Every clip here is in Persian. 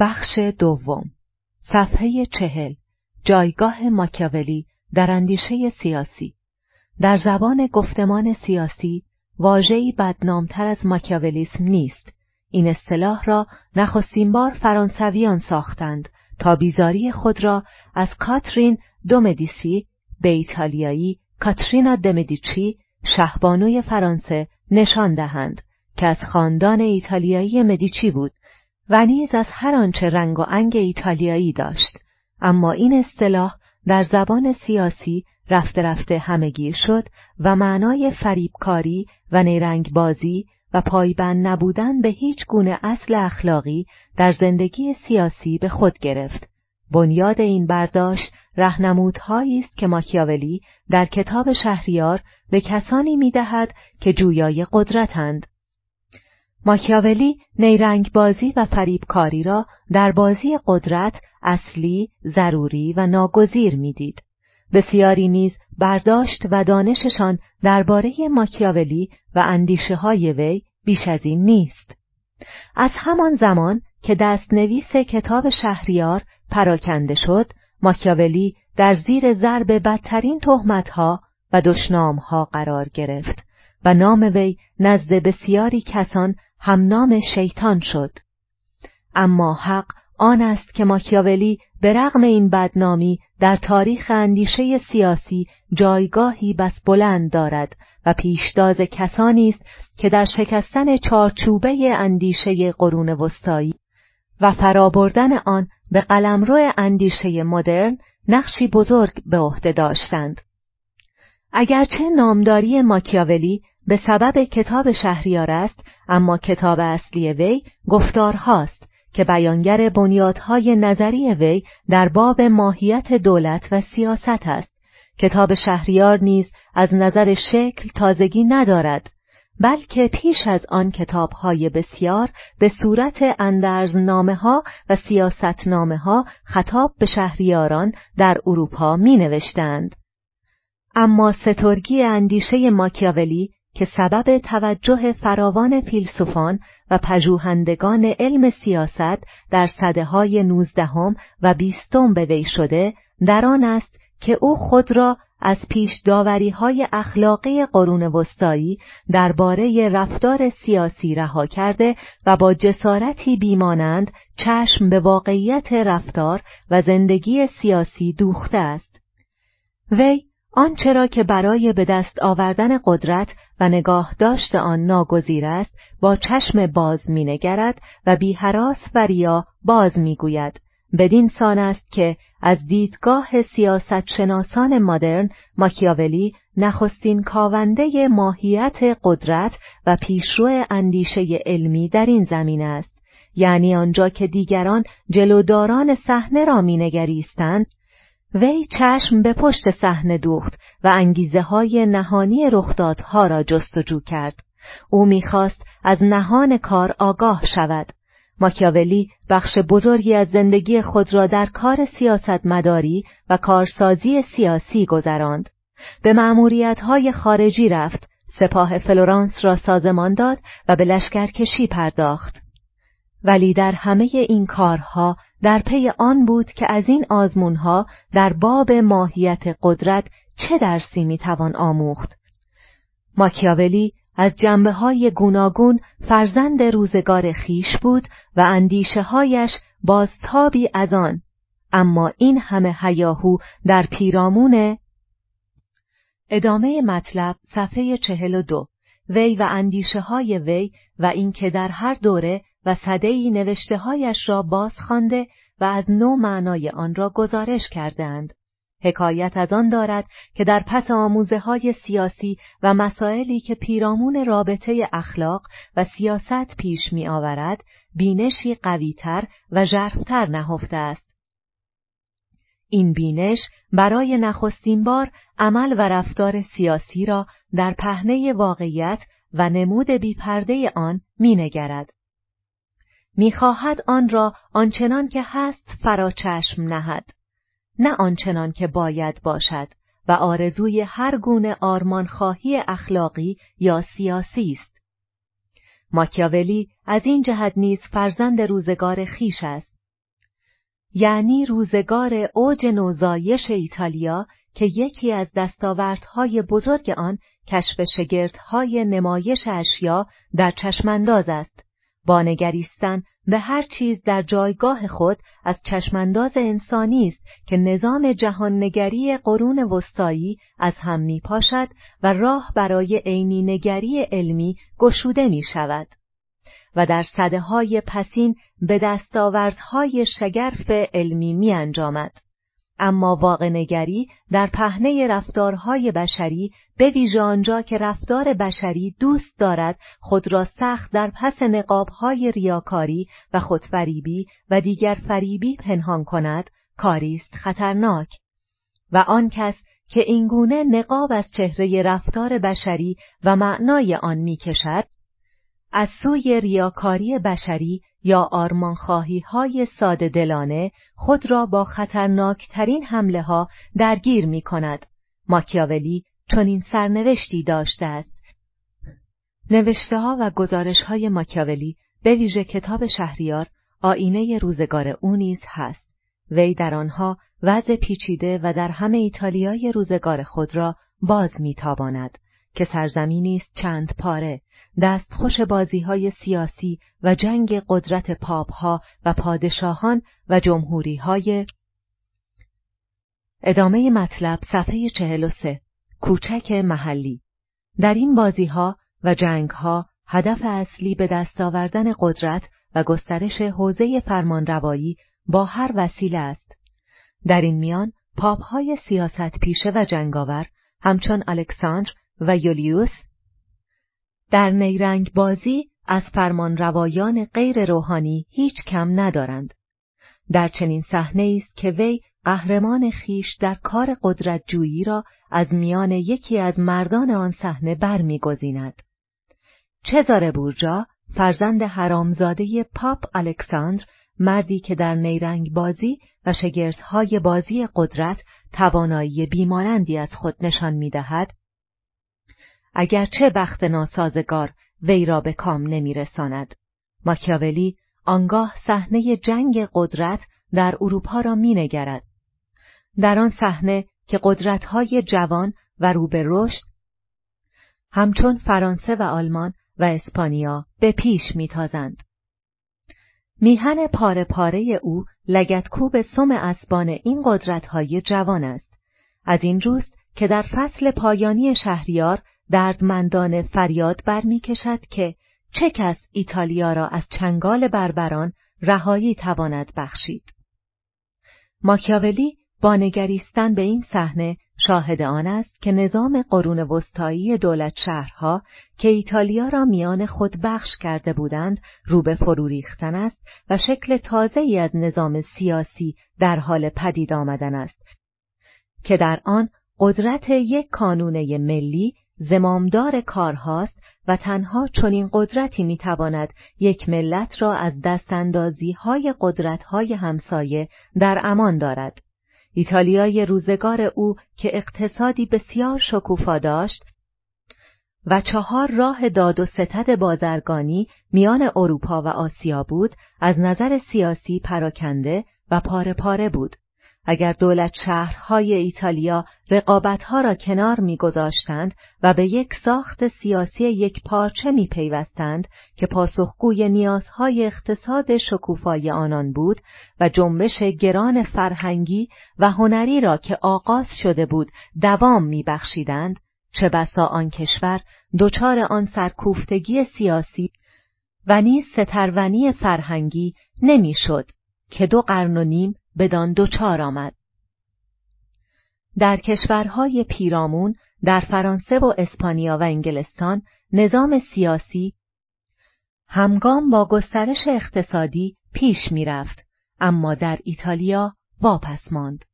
بخش دوم. صفحه چهل. جایگاه ماکیاولی در اندیشه سیاسی. در زبان گفتمان سیاسی واژه‌ای بدنامتر از ماکیاولیسم نیست. این اصطلاح را نخستین بار فرانسویان ساختند تا بیزاری خود را از کاترین دومدیسی به ایتالیایی کاترینا دمدیچی شهبانوی فرانسه نشان دهند که از خاندان ایتالیایی مدیچی بود. و نیز از هر آنچه رنگ و انگ ایتالیایی داشت اما این اصطلاح در زبان سیاسی رفته رفته همگیر شد و معنای فریبکاری و نیرنگ بازی و پایبند نبودن به هیچ گونه اصل اخلاقی در زندگی سیاسی به خود گرفت. بنیاد این برداشت رهنمودهایی است که ماکیاولی در کتاب شهریار به کسانی می‌دهد که جویای قدرتند ماکیاولی نیرنگ بازی و فریبکاری را در بازی قدرت اصلی، ضروری و ناگزیر می‌دید. بسیاری نیز برداشت و دانششان درباره ماکیاولی و اندیشه های وی بیش از این نیست. از همان زمان که دستنویس کتاب شهریار پراکنده شد، ماکیاولی در زیر ضرب بدترین تهمتها و دشنامها قرار گرفت و نام وی نزد بسیاری کسان هم نام شیطان شد اما حق آن است که ماکیاولی به رغم این بدنامی در تاریخ اندیشه سیاسی جایگاهی بس بلند دارد و پیشتاز کسانی است که در شکستن چارچوبه اندیشه قرون وسطایی و فرابردن آن به قلمرو اندیشه مدرن نقشی بزرگ به عهده داشتند. اگرچه نامداری ماکیاولی به سبب کتاب شهریار است اما کتاب اصلی وی گفتارهاست که بیانگر بنیادهای نظری وی در باب ماهیت دولت و سیاست است کتاب شهریار نیز از نظر شکل تازگی ندارد بلکه پیش از آن کتابهای بسیار به صورت اندرزنامه ها و سیاستنامه ها خطاب به شهریاران در اروپا می نوشتند. اما سترگی اندیشه ماکیاولی که سبب توجه فراوان فیلسوفان و پژوهندگان علم سیاست در صده های نوزدهم و بیستم به وی شده در آن است که او خود را از پیش داوری های اخلاقی قرون وسطایی درباره رفتار سیاسی رها کرده و با جسارتی بیمانند چشم به واقعیت رفتار و زندگی سیاسی دوخته است. وی آنچه را که برای به دست آوردن قدرت و نگاه داشت آن ناگزیر است با چشم باز مینگرد و بی حراس و ریا باز می‌گوید. بدین سان است که از دیدگاه سیاست شناسان مدرن ماکیاولی نخستین کاونده ماهیت قدرت و پیشرو اندیشه علمی در این زمین است. یعنی آنجا که دیگران جلوداران صحنه را مینگریستند وی چشم به پشت صحنه دوخت و انگیزه های نهانی رخدادها را جستجو کرد. او می‌خواست از نهان کار آگاه شود. ماکیاولی بخش بزرگی از زندگی خود را در کار سیاست مداری و کارسازی سیاسی گذراند. به مأموریت های خارجی رفت، سپاه فلورانس را سازمان داد و به لشکرکشی پرداخت. ولی در همه این کارها در پی آن بود که از این آزمونها در باب ماهیت قدرت چه درسی می‌توان آموخت. ماکیاولی از جنبه های گوناگون فرزند روزگار خویش بود و اندیشه هایش بازتابی از آن. اما این همه هیاهو در پیرامون ادامه مطلب صفحه چهل و دو. وی و اندیشه های وی و اینکه در هر دوره و صدهی نوشته هایش را باز خوانده و از نو معنای آن را گزارش کردند. حکایت از آن دارد که در پس آموزه های سیاسی و مسائلی که پیرامون رابطه اخلاق و سیاست پیش می آورد بینشی قویتر و ژرفتر نهفته است. این بینش برای نخستین بار عمل و رفتار سیاسی را در پهنه واقعیت و نمود بیپرده آن مینگرد. می‌خواهد آن را آنچنان که هست فراچشم نهد. نه آنچنان که باید باشد و آرزوی هر گونه آرمانخواهی اخلاقی یا سیاسی است. ماکیاولی از این جهت نیز فرزند روزگار خیش است. یعنی روزگار اوج نوزایش ایتالیا که یکی از دستاوردهای بزرگ آن کشف شگردهای نمایش اشیا در چشمانداز است. با نگریستن به هر چیز در جایگاه خود از چشمانداز انسانی است که نظام جهاننگری قرون وسطایی از هم می پاشد و راه برای عینی نگری علمی گشوده می شود و در صده های پسین به دستاوردهای شگرف علمی می انجامد. اما واقع نگری در پهنه رفتارهای بشری به ویژه آنجا که رفتار بشری دوست دارد خود را سخت در پس نقابهای ریاکاری و خودفریبی و دیگر فریبی پنهان کند کاری است خطرناک. و آن کس که اینگونه نقاب از چهره رفتار بشری و معنای آن می‌کشد از سوی ریاکاری بشری یا آرمانخواهی های ساده دلانه خود را با خطرناکترین حمله ها درگیر می کند. ماکیاولی چنین سرنوشتی داشته است. نوشته ها و گزارش های ماکیاولی به ویژه کتاب شهریار آینه روزگار او نیز هست. وی در آنها وضع پیچیده و در همه ایتالیای روزگار خود را باز میتاباند که سرزمینی است چند پاره دستخوش بازی های سیاسی و جنگ قدرت پاپ ها و پادشاهان و جمهوری های ادامه مطلب صفحه 43 کوچک محلی. در این بازی ها و جنگ ها هدف اصلی به دست آوردن قدرت و گسترش حوزه فرمانروایی با هر وسیله است. در این میان پاپ های سیاست پیشه و جنگاور همچون الکساندر و یولیوس در نیرنگ بازی از فرمان روایان غیر روحانی هیچ کم ندارند. در چنین صحنه است که وی قهرمان خیش در کار قدرت جویی را از میان یکی از مردان آن صحنه برمیگزیند. چزار بورجا فرزند حرامزاده پاپ الکساندر مردی که در نیرنگ بازی و شگردهای بازی قدرت توانایی بیمانندی از خود نشان می‌دهد اگرچه بخت ناسازگار وی را به کام نمیرساند. ماکیاولی آنگاه صحنه جنگ قدرت در اروپا را مینگرد. در آن صحنه که قدرت‌های جوان و رو به رشد همچون فرانسه و آلمان و اسپانیا به پیش میتازند. میهن پاره پاره او لگتکوب سم اسبان این قدرت‌های جوان است. از این روست که در فصل پایانی شهریار دردمندان فریاد برمیکشد که چه کس ایتالیا را از چنگال بربران رهایی تواند بخشید. ماکیاولی با نگریستن به این صحنه شاهد آن است که نظام قرون وسطایی دولت شهرها که ایتالیا را میان خود بخش کرده بودند رو به فرو ریختن است و شکل تازه ای از نظام سیاسی در حال پدید آمدن است که در آن قدرت یک کانونه ملی زمامدار کارهاست و تنها چنین قدرتی می‌تواند یک ملت را از دستاندازی های قدرت های همسایه در امان دارد. ایتالیای روزگار او که اقتصادی بسیار شکوفا داشت و چهار راه داد و ستد بازرگانی میان اروپا و آسیا بود از نظر سیاسی پراکنده و پاره پاره بود. اگر دولت شهرهای ایتالیا رقابتها را کنار میگذاشتند و به یک ساخت سیاسی یک پارچه می پیوستند که پاسخگوی نیازهای اقتصاد شکوفای آنان بود و جنبش گران فرهنگی و هنری را که آغاز شده بود دوام میبخشیدند چه بسا آن کشور دچار آن سرکوفتگی سیاسی و نیز سترونی فرهنگی نمی‌شد که دو قرن و نیم بدان دوچار آمد. در کشورهای پیرامون در فرانسه و اسپانیا و انگلستان نظام سیاسی همگام با گسترش اقتصادی پیش می‌رفت اما در ایتالیا واپس ماند.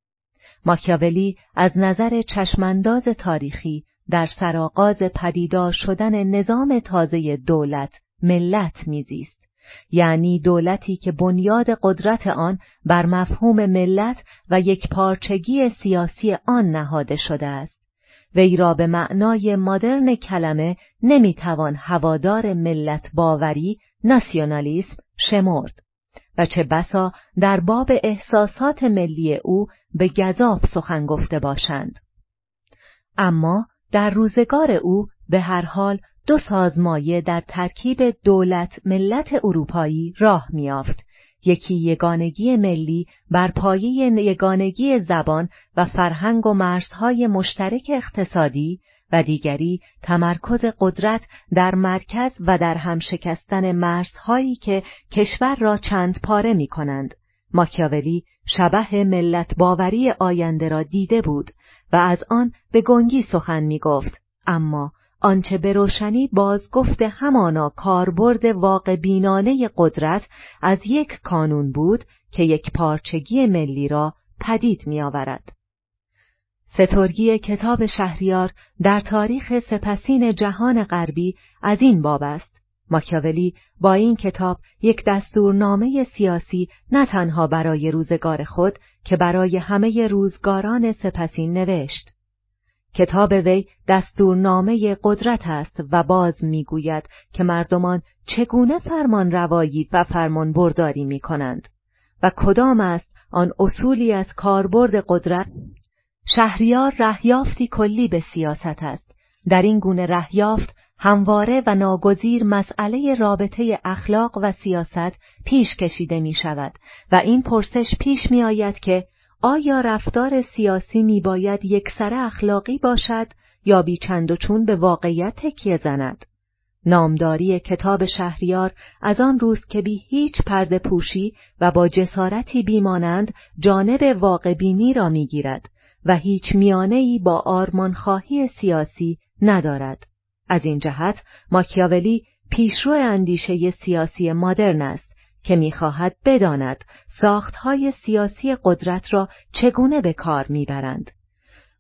ماکیاولی از نظر چشمانداز تاریخی در سرآغاز پدیدار شدن نظام تازه دولت ملت میزیست یعنی دولتی که بنیاد قدرت آن بر مفهوم ملت و یک پارچگی سیاسی آن نهاده شده است. وی را به معنای مدرن کلمه نمی‌توان هوادار ملت باوری ناسیونالیسم شمرد و چه بسا در باب احساسات ملی او به گذاف سخن گفته باشند اما در روزگار او به هر حال دو سازمایه در ترکیب دولت ملت اروپایی راه میافت یکی یگانگی ملی بر پایه یگانگی زبان و فرهنگ و مرزهای مشترک اقتصادی و دیگری تمرکز قدرت در مرکز و در هم شکستن مرزهایی که کشور را چند پاره می کنند. ماکیاولی شبه ملت باوری آینده را دیده بود و از آن به گنگی سخن می گفت. اما آنچه به روشنی بازگفت همانا کاربرد واقع بینانه قدرت از یک کانون بود که یک پارچگی ملی را پدید می آورد. سترگی کتاب شهریار در تاریخ سپسین جهان غربی از این باب است. ماکیاولی با این کتاب یک دستورنامه سیاسی نه تنها برای روزگار خود که برای همه روزگاران سپسین نوشت. کتاب وی دستورنامه قدرت است و باز می‌گوید که مردمان چگونه فرمان روایی و فرمان برداری می کنند و کدام است آن اصولی از کاربرد قدرت؟ شهریار رهیافتی کلی به سیاست است. در این گونه رهیافت همواره و ناگزیر مسئله رابطه اخلاق و سیاست پیش کشیده می شود و این پرسش پیش می آید که آیا رفتار سیاسی می باید یک سر اخلاقی باشد یا بیچند و چون به واقعیت تکیه زند؟ نامداری کتاب شهریار از آن روز که بی هیچ پرده پوشی و با جسارتی بیمانند جانب واقع بینی را می‌گیرد و هیچ میانهی با آرمانخواهی سیاسی ندارد. از این جهت ماکیاولی پیشرو اندیشه سیاسی مدرن است که می‌خواهد بداند ساختهای سیاسی قدرت را چگونه به کار می‌برند.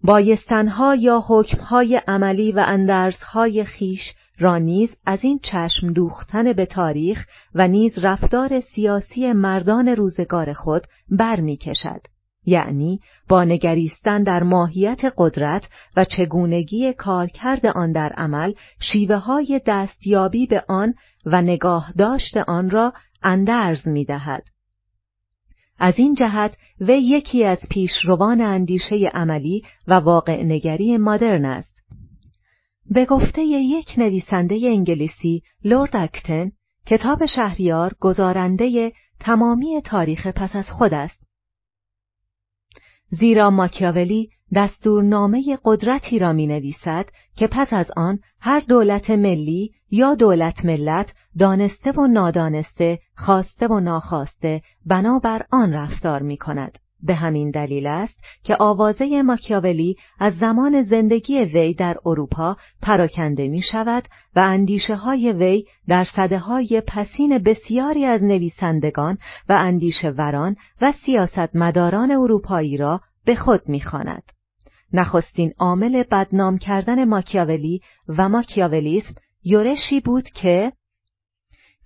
بایستنها یا حکمهای عملی و اندرزهای خیش را نیز از این چشم دوختن به تاریخ و نیز رفتار سیاسی مردان روزگار خود برمیکشد. یعنی با نگریستن در ماهیت قدرت و چگونگی کارکرد آن در عمل شیوه های دستیابی به آن و نگاه داشت آن را اندرز می دهد. از این جهت وی یکی از پیشروان اندیشه عملی و واقع نگری مدرن است. به گفته یک نویسنده انگلیسی لورد اکتن کتاب شهریار گزارنده تمامی تاریخ پس از خود است زیرا ماکیاولی دستورنامه قدرتی را می نویسد که پس از آن هر دولت ملی یا دولت ملت دانسته و نادانسته خواسته و ناخواسته بنابر آن رفتار می کند. به همین دلیل است که آوازه ماکیاولی از زمان زندگی وی در اروپا پراکنده می شود و اندیشه های وی در صده های پسین بسیاری از نویسندگان و اندیشه وران و سیاستمداران اروپایی را به خود می خاند. نخستین عامل بدنام کردن ماکیاولی و ماکیاولیسم یورشی بود که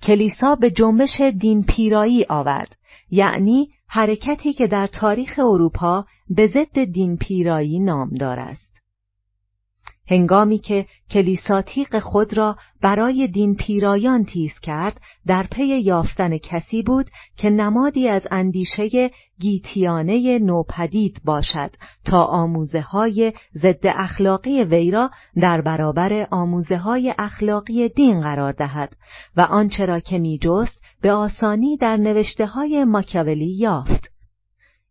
کلیسا به جنبش دین پیرایی آورد یعنی حرکتی که در تاریخ اروپا به ضد دین پیرایی نامدار است هنگامی که کلیسا تیغ خود را برای دین پیرایان تیز کرد در پی یافتن کسی بود که نمادی از اندیشه گیتیانه نوپدید باشد تا آموزه های ضد اخلاقی وی را در برابر آموزه های اخلاقی دین قرار دهد و آنچه را که میجست به آسانی در نوشته های ماکیاولی یافت.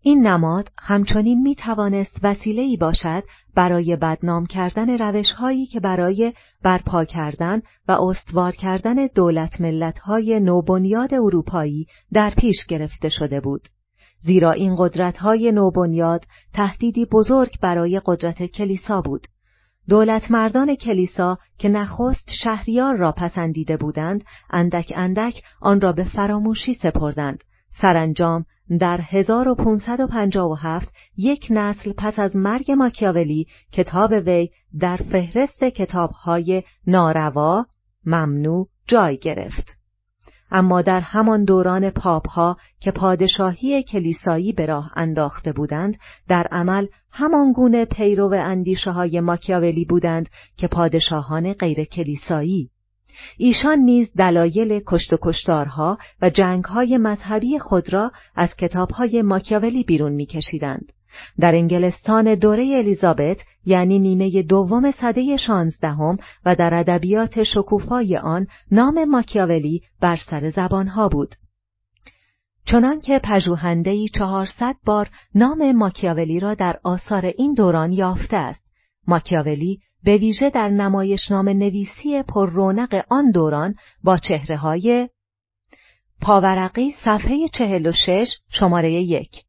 این نماد همچنین می توانست وسیله باشد برای بدنام کردن روش هایی که برای برپا کردن و استوار کردن دولت ملت های نوبنیاد اروپایی در پیش گرفته شده بود. زیرا این قدرت های نوبنیاد تهدیدی بزرگ برای قدرت کلیسا بود. دولت مردان کلیسا که نخست شهریار را پسندیده بودند اندک اندک آن را به فراموشی سپردند سرانجام در 1557 یک نسل پس از مرگ ماکیاولی کتاب وی در فهرست کتابهای ناروا ممنوع جای گرفت. اما در همان دوران پاپ که پادشاهی کلیسایی به راه انداخته بودند در عمل همان گونه پیرو اندیشه های ماکیاولی بودند که پادشاهان غیر کلیسایی ایشان نیز دلایل کشت و کشتارها و جنگهای مذهبی خود را از کتابهای ماکیاولی بیرون میکشیدند. در انگلستان دوره الیزابت یعنی نیمه دوم سده شانزدهم و در ادبیات شکوفای آن نام ماکیاولی بر سر زبانها بود. چنانکه پژوهندهای چهارصد بار نام ماکیاولی را در آثار این دوران یافته است. ماکیاولی به ویژه در نمایشنامه نویسی پر رونق آن دوران با چهره های پاورقی صفحه چهل و شش شماره یک.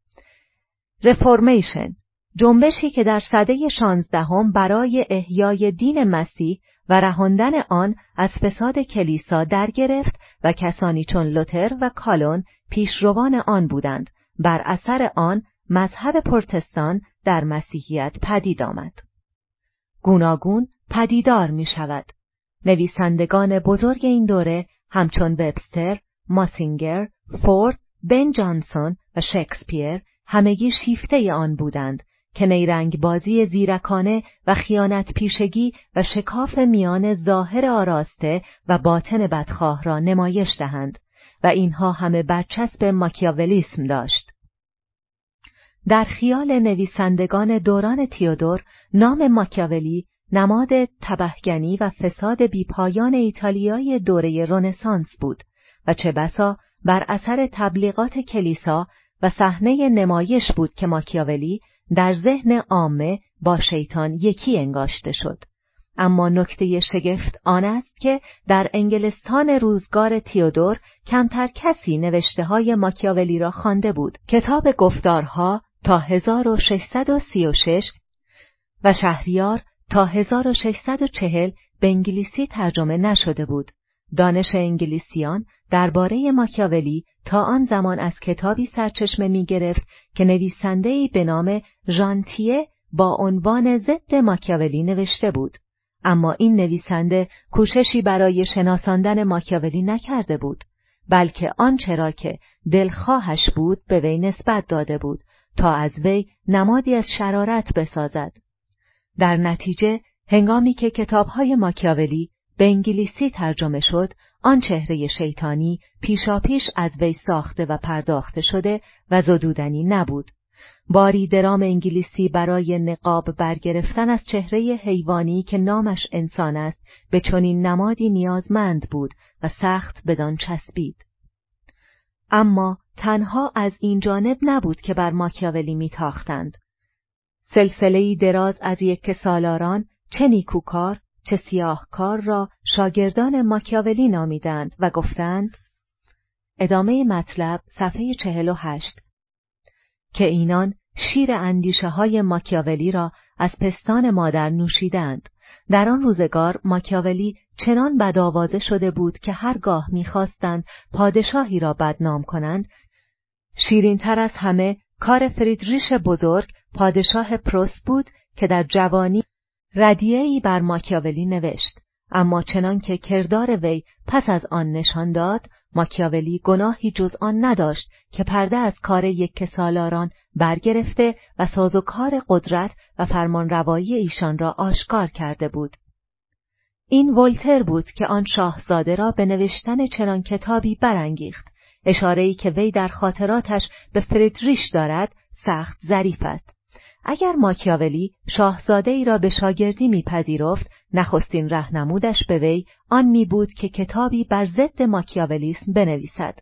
رفورمیشن جنبشی که در سده شانزدهم برای احیای دین مسیح و رهاندن آن از فساد کلیسا در گرفت و کسانی چون لوتر و کالون پیشروان آن بودند. بر اثر آن مذهب پرتستان در مسیحیت پدید آمد. گوناگون پدیدار می شود نویسندگان بزرگ این دوره همچون وبستر، ماسینگر، فورد، بن جانسون و شکسپیر همگی شیفته آن بودند که نیرنگ بازی زیرکانه و خیانت پیشگی و شکاف میان ظاهر آراسته و باطن بدخواه را نمایش دهند و اینها همه برچسب ماکیاولیسم داشت. در خیال نویسندگان دوران تیودور نام ماکیاولی نماد تبهگنی و فساد بیپایان ایتالیای دوره رنسانس بود و چه بسا بر اثر تبلیغات کلیسا و صحنه نمایش بود که ماکیاولی در ذهن عامه با شیطان یکی انگاشته شد. اما نکته شگفت آن است که در انگلستان روزگار تیودور کمتر کسی نوشته های ماکیاولی را خوانده بود. کتاب گفتارها تا 1636 و شهریار تا 1640 به انگلیسی ترجمه نشده بود. دانش انگلیسیان درباره ماکیاولی تا آن زمان از کتابی سرچشمه می گرفت که نویسنده‌ای به نام ژانتیه با عنوان ضد ماکیاولی نوشته بود. اما این نویسنده کوششی برای شناساندن ماکیاولی نکرده بود بلکه آنچه را که دلخواهش بود به وی نسبت داده بود. تا از وی نمادی از شرارت بسازد. در نتیجه هنگامی که کتابهای ماکیاولی به انگلیسی ترجمه شد آن چهره شیطانی پیشاپیش از وی ساخته و پرداخته شده و زدودنی نبود. باری درام انگلیسی برای نقاب برگرفتن از چهره حیوانی که نامش انسان است به چنین نمادی نیازمند بود و سخت بدان چسبید. اما تنها از این جانب نبود که بر ماکیاولی میتاختند. سلسلهای دراز از یک سالاران چه نیکوکار چه سیاهکار را شاگردان ماکیاولی نامیدند و گفتند ادامه مطلب صفحه چهل و هشت. که اینان شیر اندیشه های ماکیاولی را از پستان مادر نوشیدند. در آن روزگار ماکیاولی چنان بدآوازه شده بود که هرگاه می‌خواستند پادشاهی را بدنام کنند شیرینتر از همه کار فریدریش بزرگ پادشاه پروس بود که در جوانی ردیعی بر ماکیاولی نوشت. اما چنان که کردار وی پس از آن نشان داد ماکیاولی گناهی جز آن نداشت که پرده از کار یک سالاران برگرفته و سازوکار قدرت و فرمانروایی ایشان را آشکار کرده بود. این ولتر بود که آن شاهزاده را به نوشتن چنان کتابی برانگیخت. اشاره‌ای که وی در خاطراتش به فریدریش دارد سخت ظریف است. اگر ماکیاولی شاهزاده ای را به شاگردی میپذیرفت نخستین رهنمودش به وی آن می بود که کتابی بر ضد ماکیاولیسم بنویسد.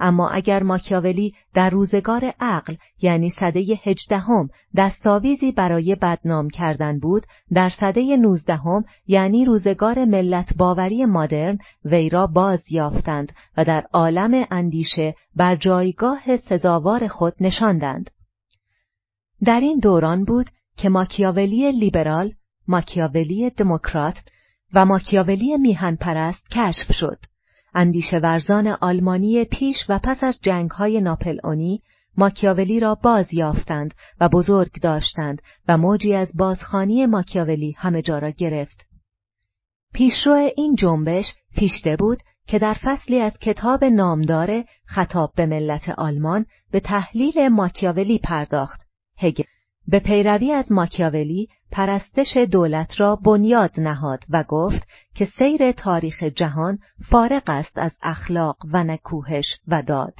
اما اگر ماکیاولی در روزگار عقل یعنی سده هجدهم دستاویزی برای بدنام کردن بود در سده نوزدهم یعنی روزگار ملت باوری مادرن وی را باز یافتند و در عالم اندیشه بر جایگاه سزاوار خود نشاندند در این دوران بود که ماکیاولی لیبرال، ماکیاولی دموکرات و ماکیاولی میهن پرست کشف شد. اندیشه ورزان آلمانی پیش و پس از جنگهای ناپلئونی ماکیاولی را باز یافتند و بزرگ داشتند و موجی از بازخانی ماکیاولی همه جا را گرفت. پیشرو این جنبش فیشته بود که در فصلی از کتاب نامدار خطاب به ملت آلمان به تحلیل ماکیاولی پرداخت هگل به پیروی از ماکیاولی پرستش دولت را بنیاد نهاد و گفت که سیر تاریخ جهان فارغ است از اخلاق و نکوهش و داد.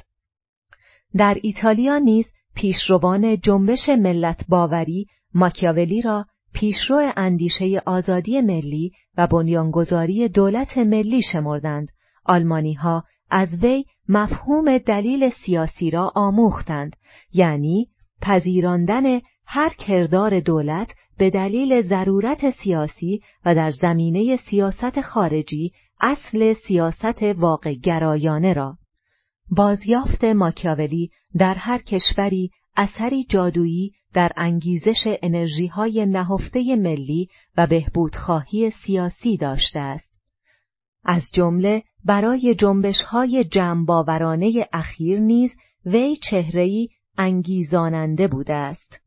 در ایتالیا نیز پیشروان جنبش ملت باوری ماکیاولی را پیشرو اندیشه آزادی ملی و بنیانگذاری دولت ملی شمردند. آلمانی ها از وی مفهوم دلیل سیاسی را آموختند یعنی پذیراندن هر کردار دولت به دلیل ضرورت سیاسی و در زمینه سیاست خارجی اصل سیاست واقع گرایانه را بازیافت ماکیاولی در هر کشوری اثری جادویی در انگیزش انرژی های نهفته ملی و بهبودخواهی سیاسی داشته است. از جمله برای جنبش های جمع اخیر نیز وی چهرهی انگیزاننده بوده است.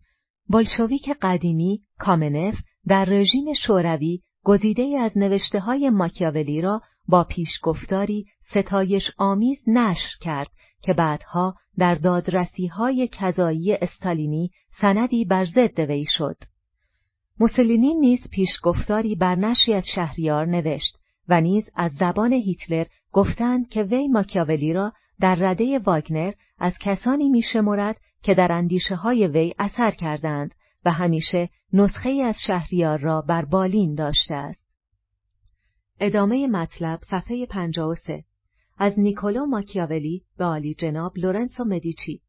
بلشویک قدیمی کامنف در رژیم شوروی گزیده از نوشته های ماکیاولی را با پیشگفتاری ستایش آمیز نشر کرد که بعدها در دادرسی های کذایی استالینی سندی بر ضد وی شد. موسولینی نیز پیشگفتاری بر نشری از شهریار نوشت و نیز از زبان هیتلر گفتند که وی ماکیاولی را در رده واگنر از کسانی میشمرد که در اندیشه های وی اثر کردند و همیشه نسخه از شهریار را بر بالین داشته است. ادامه مطلب صفحه 53 از نیکولو ماکیاولی به عالی جناب لورنسو مدیچی.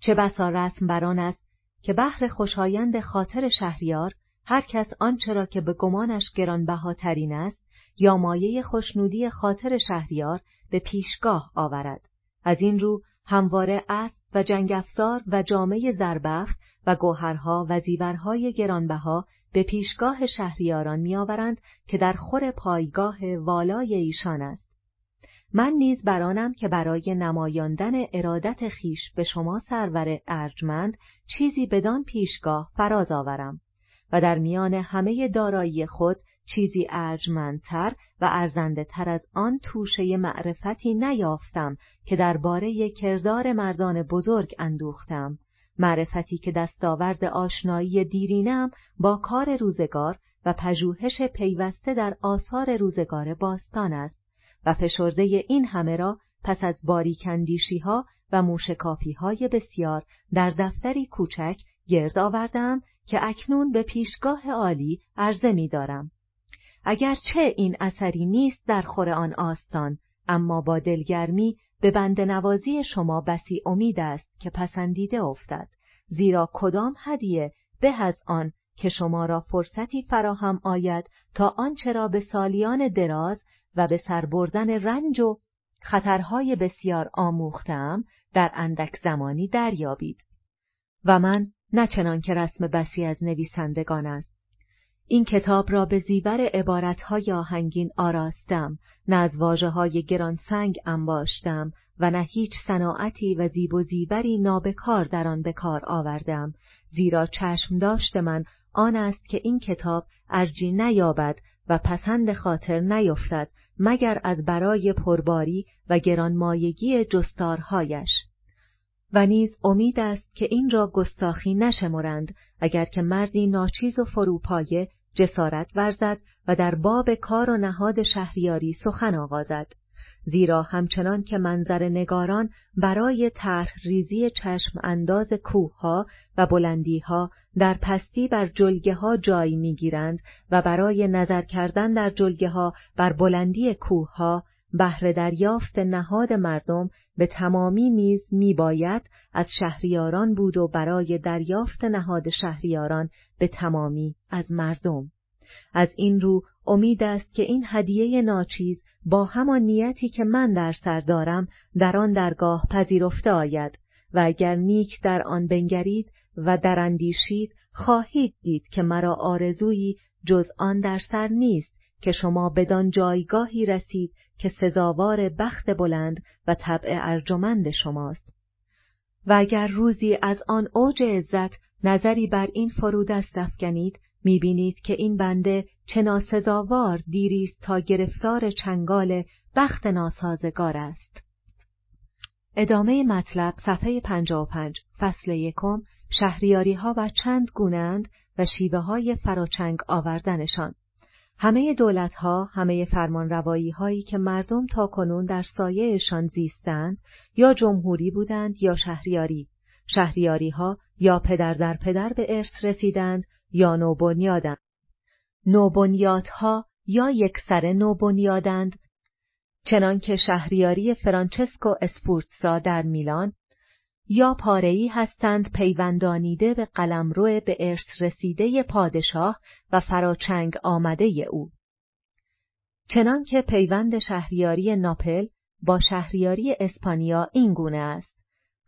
چه بسا رسم بران است که بحر خوشایند خاطر شهریار هر کس آنچه را که به گمانش گرانبهاترین است یا مایه خوشنودی خاطر شهریار به پیشگاه آورد. از این رو همواره اسب و جنگ افزار و جامعه زربفت و گوهرها و زیورهای گرانبها به پیشگاه شهریاران میآورند که در خور پایگاه والای ایشان است. من نیز برانم که برای نمایاندن ارادت خیش به شما سرور ارجمند چیزی بدان پیشگاه فراز آورم و در میان همه دارایی خود چیزی ارجمندتر و ارزنده تر از آن توشه معرفتی نیافتم که درباره کردار مردان بزرگ اندوختم معرفتی که دستاورد آشنایی دیرینم با کار روزگار و پژوهش پیوسته در آثار روزگار باستان است و فشرده این همه را پس از باریکندیشی ها و موشکافی های بسیار در دفتری کوچک گرد آوردم که اکنون به پیشگاه عالی عرضه می دارم. اگرچه این اثری نیست در خور آن آستان اما با دلگرمی به بند نوازی شما بسی امید است که پسندیده افتد. زیرا کدام هدیه به از آن که شما را فرصتی فراهم آید تا آنچه را به سالیان دراز و به سر بردن رنج و خطرهای بسیار آموختم در اندک زمانی دریابید؟ و من نه چنان که رسم بسی از نویسندگان است. این کتاب را به زیور عبارتهای آهنگین آراستم نه از واجه های گرانسنگ انباشتم و نه هیچ صناعتی و زیب و زیوری نابکار در آن به کار آوردم زیرا چشم داشت من آن است که این کتاب ارجی نیابد و پسند خاطر نیفتد مگر از برای پرباری و گرانمایگی جستارهایش. و نیز امید است که این را گستاخی نشمرند اگر که مردی ناچیز و فروپایه جسارت ورزد و در باب کار و نهاد شهریاری سخن آغازد. زیرا همچنان که منظر نگاران برای طرح ریزی چشم انداز کوه و بلندی ها در پستی بر جلگه ها جای می‌گیرند و برای نظر کردن در جلگه ها بر بلندی کوه ها بهر دریافت نهاد مردم به تمامی نیز میباید از شهریاران بود و برای دریافت نهاد شهریاران به تمامی از مردم. از این رو امید است که این هدیه ناچیز با همان نیتی که من در سر دارم در آن درگاه پذیرفته آید و اگر نیک در آن بنگرید و در اندیشید خواهید دید که مرا آرزویی جز آن در سر نیست که شما بدان جایگاهی رسید که سزاوار بخت بلند و طبع ارجمند شماست. و اگر روزی از آن اوج عزت نظری بر این فرودست افکنید می‌بینید که این بنده چه ناسزاوار دیریست تا گرفتار چنگال بخت ناسازگار است. ادامه مطلب صفحه 55 فصل یکم شهریاری ها و چند گونند و شیوه های فراچنگ آوردنشان. همه دولت ها، همه فرمان روایی هایی که مردم تا کنون در سایهشان زیستند یا جمهوری بودند یا شهریاری. شهریاری ها یا پدر در پدر به ارث رسیدند یا نوبنیادند. نوبنیادها یا یک سر نوبنیادند. چنانکه شهریاری فرانچسکو اسپورتسا در میلان یا پاره‌ای هستند پیوندانیده به قلمرو به ارث رسیده پادشاه و فراچنگ آمده او. چنانکه پیوند شهریاری ناپل با شهریاری اسپانیا این گونه است.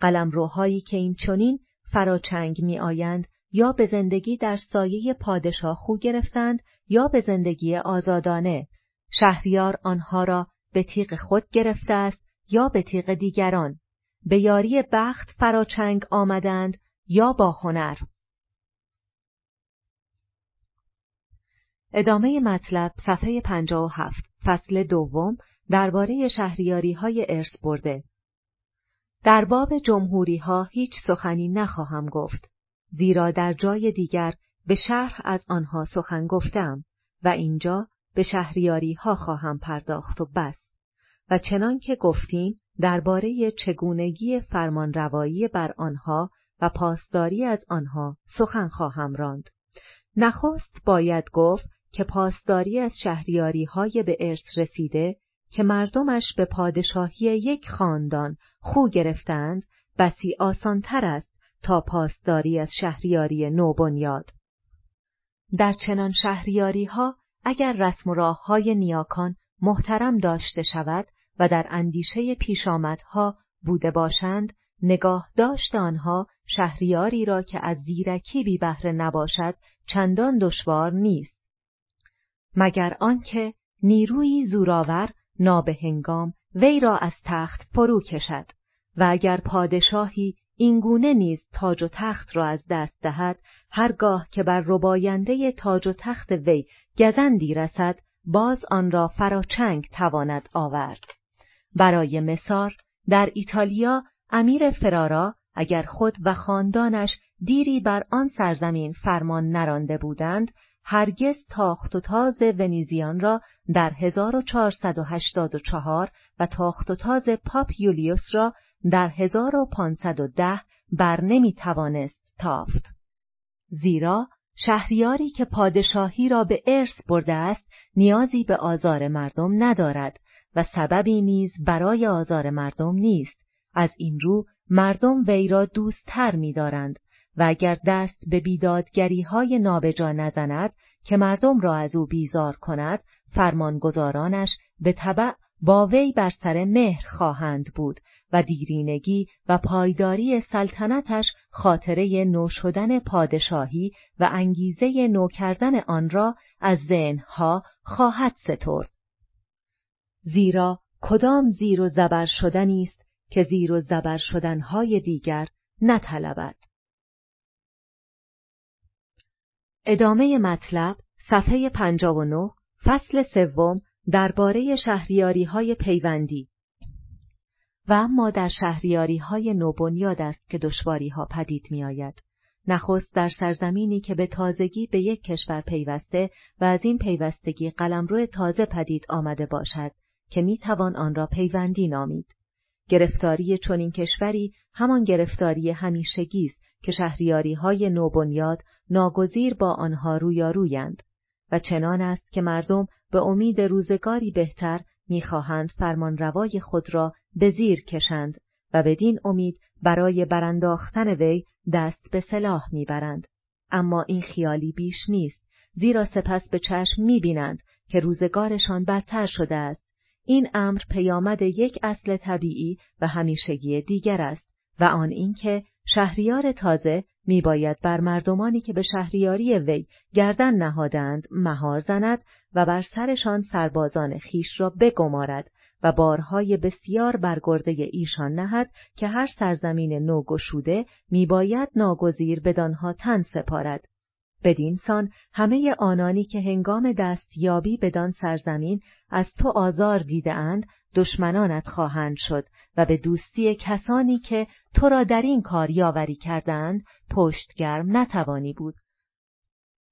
قلمروهایی که این چنین فراچنگ می آیند یا به زندگی در سایه پادشاه خو گرفتند یا به زندگی آزادانه. شهریار آنها را به تیغ خود گرفته است یا به تیغ دیگران. به یاری بخت فراچنگ آمدند یا با هنر. ادامه مطلب صفحه 57 فصل دوم درباره شهریاری های ارث برده. در باب جمهوری ها هیچ سخنی نخواهم گفت زیرا در جای دیگر به شرح از آنها سخن گفتم و اینجا به شهریاری ها خواهم پرداخت و بس. و چنان که گفتیم درباره چگونگی فرمانروایی بر آنها و پاسداری از آنها سخن خواهم راند. نخست باید گفت که پاسداری از شهریاری های به ارث رسیده که مردمش به پادشاهی یک خاندان خو گرفتند بسی آسانتر است تا پاسداری از شهریاری نوبنیاد. در چنان شهریاری ها اگر رسم و راه های نیاکان محترم داشته شود و در اندیشه پیشامدها بوده باشند نگاه داشت آنها شهریاری را که از زیرکی بی بهره نباشد چندان دشوار نیست. مگر آنکه نیروی زورآور نابهنگام وی را از تخت فرو کشد و اگر پادشاهی اینگونه نیز تاج و تخت را از دست دهد هرگاه که بر رباینده تاج و تخت وی گزندی رسد باز آن را فراچنگ تواند آورد. برای مثال در ایتالیا امیر فرارا اگر خود و خاندانش دیری بر آن سرزمین فرمان نرانده بودند هرگز تاخت و تاز ونیزیان را در 1484 و تاخت و تاز پاپ یولیوس را در 1510 بر نمی توانست تافت. زیرا شهریاری که پادشاهی را به ارث برده است نیازی به آزار مردم ندارد و سببی نیز برای آزار مردم نیست. از این رو مردم وی را دوستتر می‌دارند و اگر دست به بیدادگری های نابجا نزند که مردم را از او بیزار کند فرمانگزارانش به طبع با وی بر سر مهر خواهند بود و دیرینگی و پایداری سلطنتش خاطره نو شدن پادشاهی و انگیزه نو کردن آن را از ذهنها خواهد سترد. زیرا کدام زیر و زبر شدنی است که زیر و زبر شدنهای دیگر نطلبد. ادامه مطلب صفحه 59 فصل سوم درباره شهریاری های پیوندی. و اما در شهریاری های نوبنیاد است که دشواری ها پدید می آید. نخست در سرزمینی که به تازگی به یک کشور پیوسته و از این پیوستگی قلمرو تازه پدید آمده باشد. که می توان آن را پیوندی نامید. گرفتاری چنین کشوری همان گرفتاری همیشگی است که شهریاری های نوبنیاد ناگزیر با آنها رویارویند و چنان است که مردم به امید روزگاری بهتر می‌خواهند فرمانروای خود را به زیر کشند و بدین امید برای برانداختن وی دست به سلاح می‌برند اما این خیالی بیش نیست زیرا سپس به چشم می‌بینند که روزگارشان بدتر شده است این امر پیامد یک اصل طبیعی و همیشگی دیگر است و آن اینکه شهریار تازه میباید بر مردمانی که به شهریاری وی گردن نهادند مهار زند و بر سرشان سربازان خیش را بگمارد و بارهای بسیار برگرده ایشان نهد که هر سرزمین نو گشوده میباید ناگزیر بدانها تن سپارد. بدینسان همه آنانی که هنگام دستیابی بدان سرزمین از تو آزار دیدهاند دشمنانت خواهند شد و به دوستی کسانی که تو را در این کار یاوری کردند پشتگرم نتوانی بود.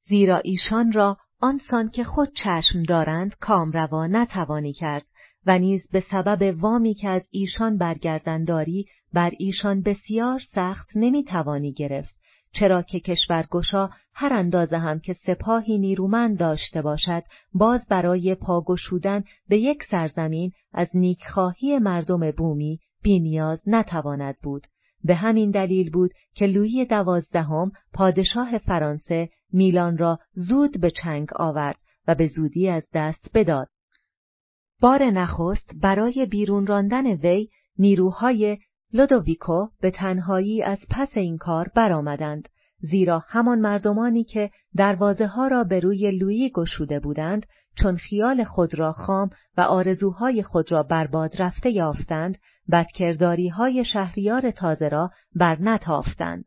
زیرا ایشان را آنسان که خود چشم دارند کامروا نتوانی کرد و نیز به سبب وامی که از ایشان برگردنداری بر ایشان بسیار سخت نمی‌توانی گرفت. چرا که کشورگشا هر اندازه هم که سپاهی نیرومند داشته باشد باز برای پاگشودن به یک سرزمین از نیکخواهی مردم بومی بینیاز نتواند بود به همین دلیل بود که لویی دوازدهم پادشاه فرانسه میلان را زود به چنگ آورد و به زودی از دست بداد. بار نخست برای بیرون راندن وی نیروهای لودویکو به تنهایی از پس این کار برآمدند زیرا همان مردمانی که دروازه ها را به روی لویی گشوده بودند چون خیال خود را خام و آرزوهای خود را برباد رفته یافتند بدکرداری های شهریار تازه را بر نتافتند.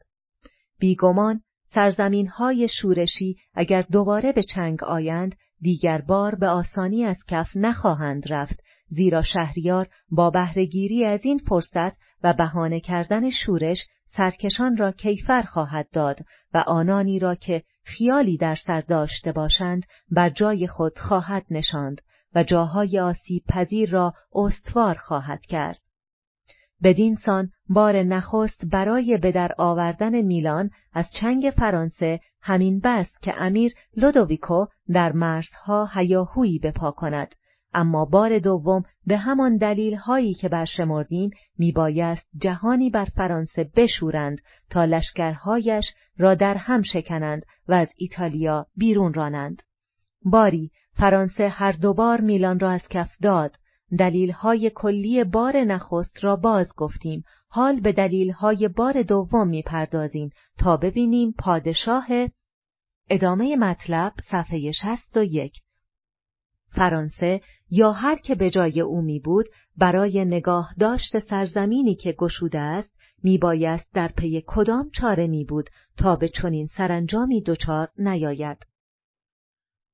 بیگمان سرزمین های شورشی اگر دوباره به چنگ آیند دیگر بار به آسانی از کف نخواهند رفت زیرا شهریار با بهرهگیری از این فرصت و بهانه کردن شورش سرکشان را کیفر خواهد داد و آنانی را که خیالی در سر داشته باشند بر جای خود خواهد نشاند و جاهای آسیب پذیر را استوار خواهد کرد. بدینسان بار نخست برای به در آوردن میلان از چنگ فرانسه همین بس که امیر لودویکو در مرزها هیاهویی بپا کند اما بار دوم به همان دلیل هایی که برشمردیم میبایست جهانی بر فرانسه بشورند تا لشکرهایش را در هم شکنند و از ایتالیا بیرون رانند. باری فرانسه هر دوبار میلان را از کف داد. دلیل های کلی بار نخست را باز گفتیم. حال به دلیل های بار دوم می‌پردازیم تا ببینیم پادشاه ادامه مطلب صفحه 61 فرانسه یا هر که به جای او می بود برای نگاه داشت سرزمینی که گشوده است می بایست در پی کدام چاره می بود تا به چنین سرانجامی دچار نیاید.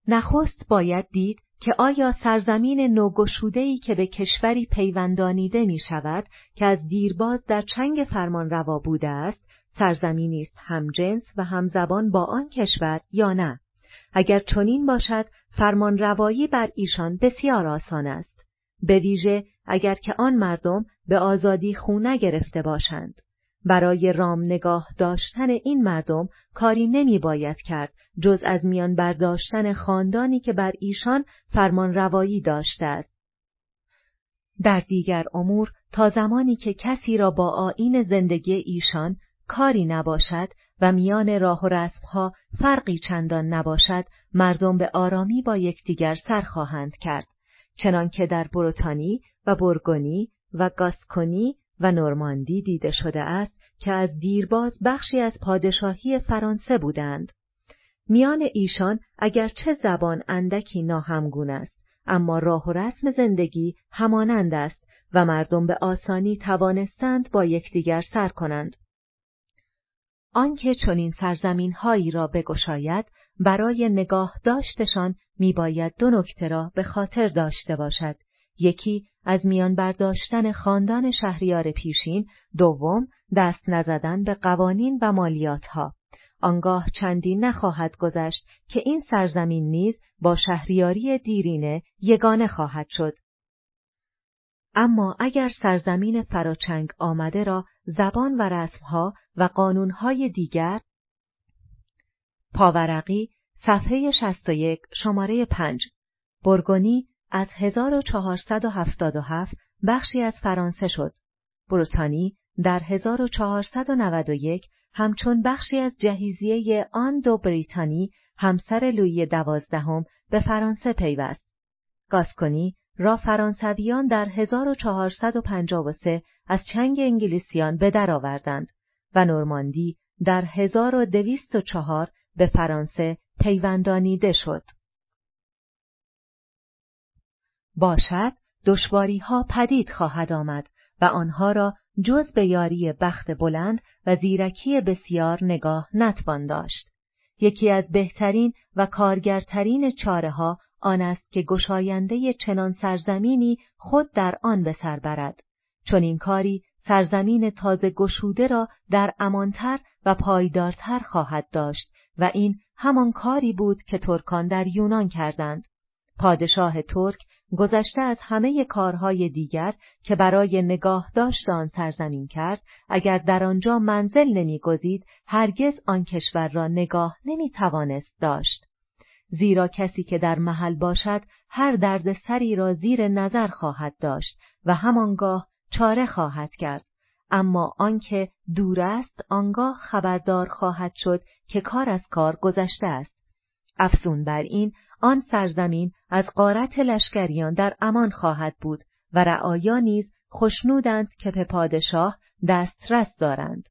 نخست باید دید که آیا سرزمین نوگشوده‌ای که به کشوری پیوندانیده می شود که از دیرباز در چنگ فرمان روا بوده است سرزمینی است همجنس و همزبان با آن کشور یا نه اگر چنین باشد فرمان روایی بر ایشان بسیار آسان است به ویژه اگر که آن مردم به آزادی خونه گرفته باشند برای رام نگاه داشتن این مردم کاری نمی باید کرد جز از میان برداشتن خاندانی که بر ایشان فرمان روایی داشته است. در دیگر امور تا زمانی که کسی را با آین زندگی ایشان کاری نباشد و میان راه و رسمها فرقی چندان نباشد مردم به آرامی با یکدیگر سر خواهند کرد. چنانکه در بروتانی و برگونی و گاسکونی و نورماندی دیده شده است که از دیرباز بخشی از پادشاهی فرانسه بودند. میان ایشان چه زبان اندکی ناهمگون است اما راه و رسم زندگی همانند است و مردم به آسانی توانستند با یکدیگر سر کنند. آنکه چنین سرزمین هایی را بگشاید برای نگاه داشتشان میباید دو نکته را به خاطر داشته باشد. یکی از میان برداشتن خاندان شهریار پیشین. دوم دست نزدن به قوانین و مالیات ها آنگاه چندی نخواهد گذشت که این سرزمین نیز با شهریاری دیرینه یگانه خواهد شد. اما اگر سرزمین فراچنگ آمده را زبان و رسمها و قانونهای دیگر پاورقی صفحه 61 شماره 5 برگونی از 1477 بخشی از فرانسه شد. بروتانی در 1491 همچون بخشی از جهیزیه آن دو بریتانی همسر لویی دوازدهم به فرانسه پیوست. گاسکونی را فرانسویان در 1453 از چنگ انگلیسیان به در آوردند و نورماندی در 1204 به فرانسه پیوندانیده شد. باشد دشواری ها پدید خواهد آمد و آنها را جز به یاری بخت بلند و زیرکی بسیار نگاه نتوان داشت. یکی از بهترین و کارگرترین چاره ها آن است که گشاینده چنان سرزمینی خود در آن به سر برد. چون این کاری سرزمین تازه گشوده را در امانتر و پایدارتر خواهد داشت و این همان کاری بود که ترکان در یونان کردند. پادشاه ترک گذشته از همه کارهای دیگر که برای نگاه داشت آن سرزمین کرد اگر در آنجا منزل نمیگزید هرگز آن کشور را نگاه نمی‌توانست داشت. زیرا کسی که در محل باشد هر درد سری را زیر نظر خواهد داشت و همانگاه چاره خواهد کرد. اما آنکه دور است آنگاه خبردار خواهد شد که کار از کار گذشته است. افزون بر این آن سرزمین از قارت لشکریان در امان خواهد بود و رعایا نیز خشنودند که به پادشاه دسترس دارند.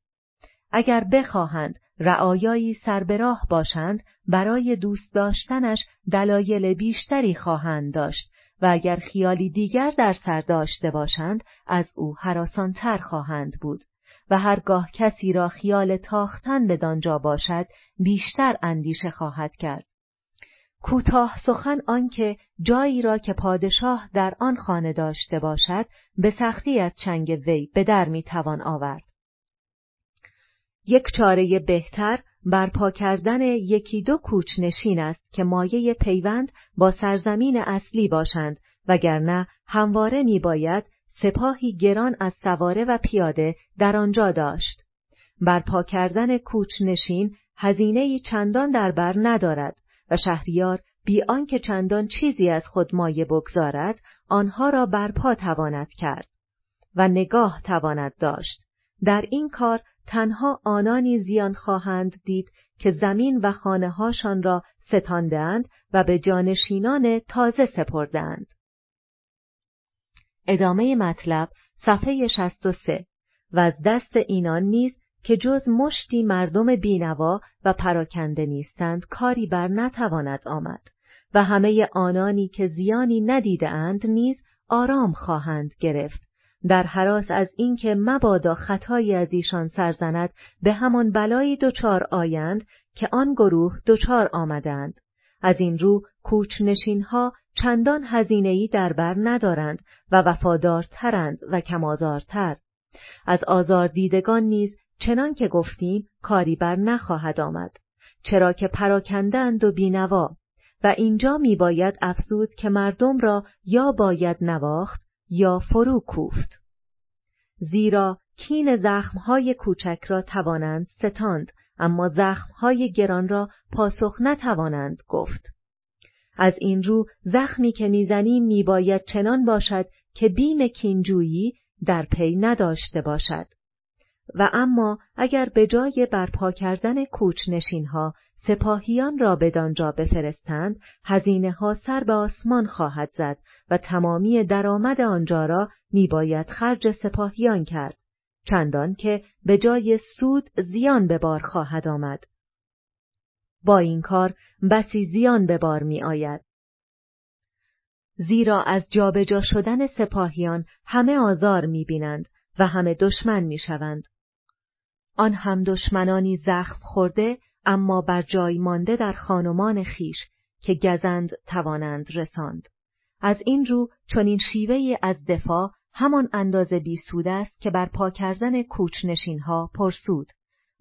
اگر بخواهند رعایایی سربراه باشند برای دوست داشتنش دلایل بیشتری خواهند داشت و اگر خیالی دیگر در سر داشته باشند از او حراسانتر خواهند بود و هرگاه کسی را خیال تاختن به دانجا باشد بیشتر اندیشه خواهد کرد. کوتاه سخن آنکه جایی را که پادشاه در آن خانه داشته باشد به سختی از چنگ وی به در می‌توان آورد. یک چاره بهتر برپا کردن یکی دو کوچنشین است که مایه پیوند با سرزمین اصلی باشند وگرنه همواره میباید سپاهی گران از سواره و پیاده در آنجا داشت. برپا کردن کوچنشین هزینه چندان در بر ندارد و شهریار بی آنکه چندان چیزی از خود مایه بگذارد آنها را برپا تواند کرد و نگاه تواند داشت. در این کار تنها آنانی زیان خواهند دید که زمین و خانه هاشان را ستاندند و به جانشینان تازه سپردند. ادامه مطلب صفحه 63 و از دست اینان نیز که جز مشتی مردم بینوا و پراکنده نیستند کاری بر نتواند آمد و همه آنانی که زیانی ندیده اند نیز آرام خواهند گرفت در حراس از اینکه مبادا خطایی از ایشان سرزند به همان بلایی دچار آیند که آن گروه دچار آمدند. از این رو کوچنشینها چندان هزینهای در بر ندارند و وفادارترند و کمازارتر از آزار دیدگان نیز چنان که گفتیم کاری بر نخواهد آمد چرا که پراکندند و بینوا و اینجا میباید افزود که مردم را یا باید نواخت یا فرو کوفت. زیرا کین زخمهای کوچک را توانند ستاند اما زخمهای گران را پاسخ نتوانند گفت. از این رو زخمی که می‌زنیم میباید چنان باشد که بیم کینجویی در پی نداشته باشد. و اما اگر به جای برپا کردن کوچنشین ها سپاهیان را بدانجا بفرستند هزینه ها سر به آسمان خواهد زد و تمامی درآمد آنجا را میباید خرج سپاهیان کرد چندان که به جای سود زیان به بار خواهد آمد با این کار بسی زیان به بار می آید. زیرا از جابجا شدن سپاهیان همه آزار می بینند و همه دشمن می شوند. آن هم دشمنانی زخم خورده اما بر جای مانده در خانمان خیش که گزند توانند رساند. از این رو چنین شیوه از دفاع همان اندازه بیسود است که بر پا کردن کوچنشینها پرسود.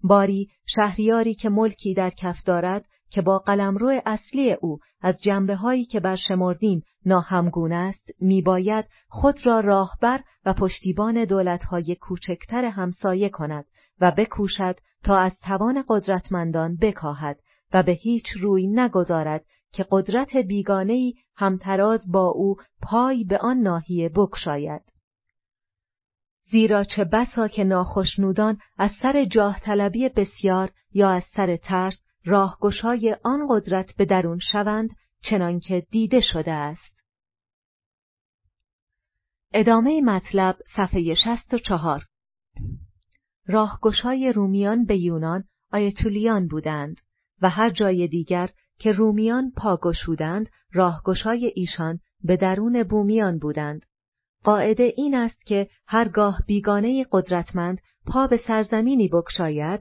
باری شهریاری که ملکی در کف دارد که با قلمرو اصلی او از جنبه هایی که برشمردیم ناهمگون است میباید خود را راهبر و پشتیبان دولتهای کوچکتر همسایه کند و بکوشد تا از توان قدرتمندان بکاهد و به هیچ روی نگذارد که قدرت بیگانهای همتراز با او پای به آن ناحیه بکشاید زیرا چه بسا که ناخشنودان از سر جاه طلبی بسیار یا از سر ترس راهگشای آن قدرت به درون شوند چنانکه دیده شده است. ادامه مطلب صفحه 64 راهگشای رومیان به یونان آیتولیان بودند و هر جای دیگر که رومیان پاگشودند راهگشای ایشان به درون بومیان بودند قاعده این است که هرگاه بیگانه قدرتمند پا به سرزمینی بکشاید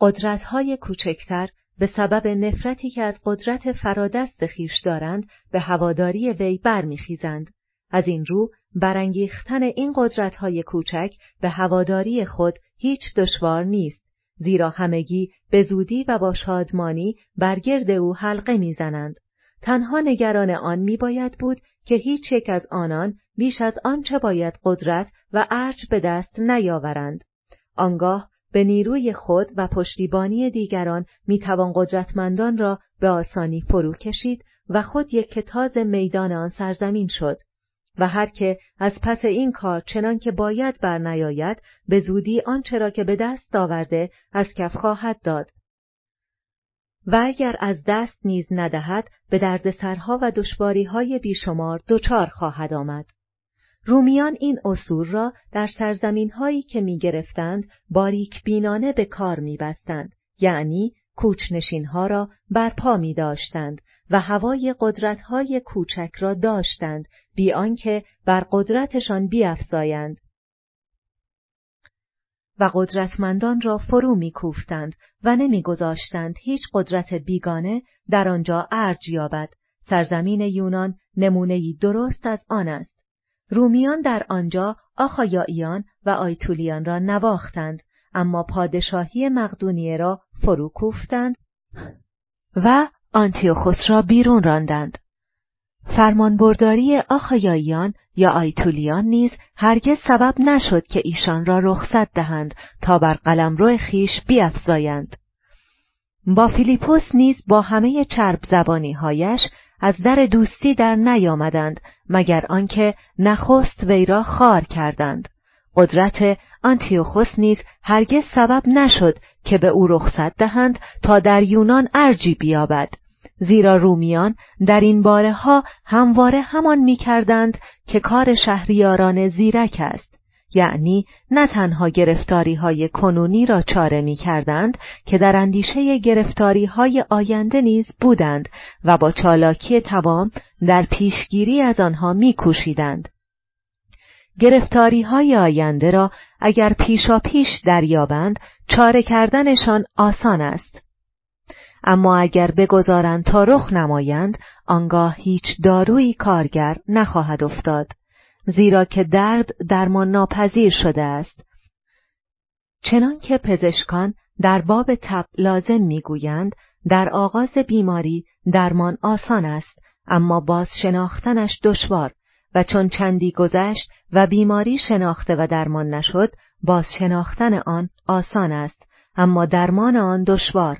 قدرتهای کوچکتر به سبب نفرتی که از قدرت فرادست خیش دارند به هواداری وی برمیخیزند. از این رو برانگیختن این قدرت‌های کوچک به هواداری خود هیچ دشوار نیست زیرا همگی به زودی و با شادمانی برگرد او حلقه می‌زنند. تنها نگران آن میباید بود که هیچ یک از آنان بیش از آنچه باید قدرت و ارج به دست نیاورند. آنگاه به نیروی خود و پشتیبانی دیگران می‌توان قدرتمندان را به آسانی فرو کشید و خود یک کتاز میدان آن سرزمین شد. و هر که از پس این کار چنان که باید بر نیاید به زودی آنچه را که به دست آورده از کف خواهد داد و اگر از دست نیز ندهد به دردسرها و دشواریهای بیشمار دچار خواهد آمد رومیان این اصول را در سرزمین هایی که می گرفتند باریک بینانه به کار می بستند. یعنی کوچنشین ها را برپا می داشتند و هوای قدرت های کوچک را داشتند بی آنکه بر قدرتشان بیافزایند و قدرتمندان را فرو میکوفتند و نمیگذاشتند هیچ قدرت بیگانه در آنجا ارج یابد. سرزمین یونان نمونهای درست از آن است. رومیان در آنجا آخایاییان و آیتولیان را نواختند. اما پادشاهی مقدونیه را فرو کوفتند و آنتیوخوس را بیرون راندند. فرمانبرداری آخایاییان یا آیتولیان نیز هرگز سبب نشد که ایشان را رخصت دهند تا بر قلمرو خیش بیافزایند. با فیلیپوس نیز با همه چرب زبانی هایش از در دوستی در نیامدند مگر آنکه نخست وی را خار کردند قدرت آنتیوخوس نیز هرگز سبب نشد که به او رخصت دهند تا در یونان ارجی بیابد زیرا رومیان در این باره ها همواره همان می‌کردند که کار شهریاران زیرک است یعنی نه تنها گرفتاری های کنونی را چاره می کردند که در اندیشه گرفتاری های آینده نیز بودند و با چالاکی توام در پیشگیری از آنها می کوشیدند. گرفتاری های آینده را اگر پیشا پیش دریابند چاره کردنشان آسان است. اما اگر بگذارند تا رخ نمایند آنگاه هیچ دارویی کارگر نخواهد افتاد. زیرا که درد درمان ناپذیر شده است چنان که پزشکان در باب تب لازم می‌گویند در آغاز بیماری درمان آسان است اما باز شناختنش دشوار و چون چندی گذشت و بیماری شناخته و درمان نشد باز شناختن آن آسان است اما درمان آن دشوار.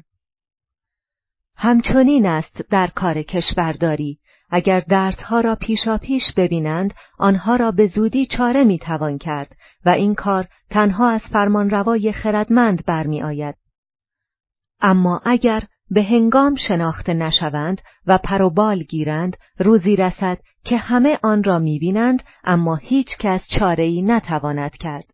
همچنین است در کار کشورداری. اگر دردها را پیشا پیش ببینند آنها را به زودی چاره می‌توان کرد و این کار تنها از فرمانروای خردمند برمیآید. اما اگر به هنگام شناخته نشوند و پروبال گیرند روزی رسد که همه آن را می‌بینند اما هیچ کس چاره‌ای نتواند کرد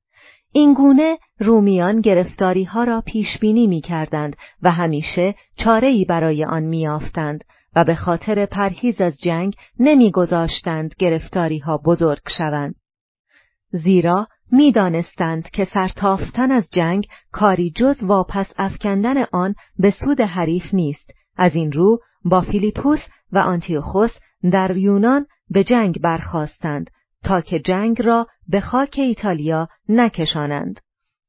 این گونه رومیان گرفتاری ها را پیش بینی می کردند و همیشه چاره‌ای برای آن میافتند و به خاطر پرهیز از جنگ نمیگذاشتند گرفتاری ها بزرگ شوند. زیرا می‌دانستند که سرتافتن از جنگ کاری جز واپس افکندن آن به سود حریف نیست. از این رو با فیلیپوس و آنتیوخوس در یونان به جنگ برخواستند تا که جنگ را به خاک ایتالیا نکشانند.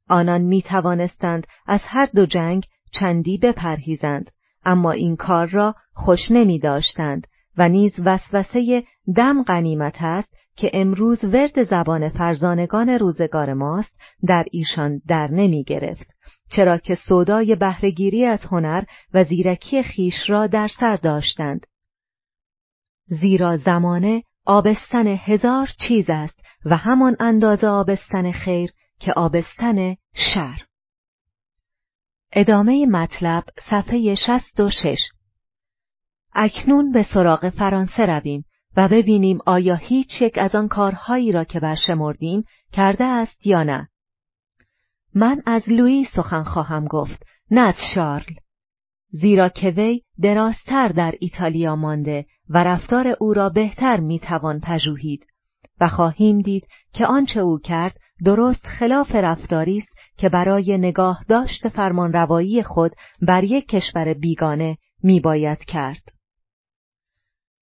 آنان می توانستند از هر دو جنگ چندی بپرهیزند اما این کار را خوش نمی داشتند و نیز وسوسه دم غنیمت است که امروز ورد زبان فرزانگان روزگار ماست در ایشان در نمی گرفت. چرا که سودای بهرهگیری از هنر و زیرکی خیش را در سر داشتند. زیرا زمانه آبستن هزار چیز است و همان اندازه آبستن خیر که آبستن شر ادامه مطلب صفحه 66 اکنون به سراغ فرانسه رویم. و ببینیم آیا هیچ یک از آن کارهایی را که برشمردیم کرده است یا نه. من از لویی سخن خواهم گفت نه از شارل زیرا که وی درازتر در ایتالیا مانده و رفتار او را بهتر می‌توان پژوهید و خواهیم دید که آنچه او کرد درست خلاف رفتاری است که برای نگاه داشت فرمانروایی خود بر یک کشور بیگانه میباید کرد.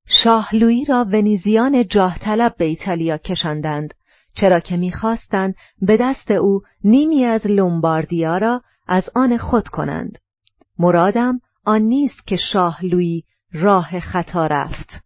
شاه لویی را ونیزیان جاه طلب به ایتالیا کشاندند چرا که می‌خواستند به دست او نیمی از لومباردیا را از آن خود کنند. مرادم آن نیست که شاه لویی راه خطا رفت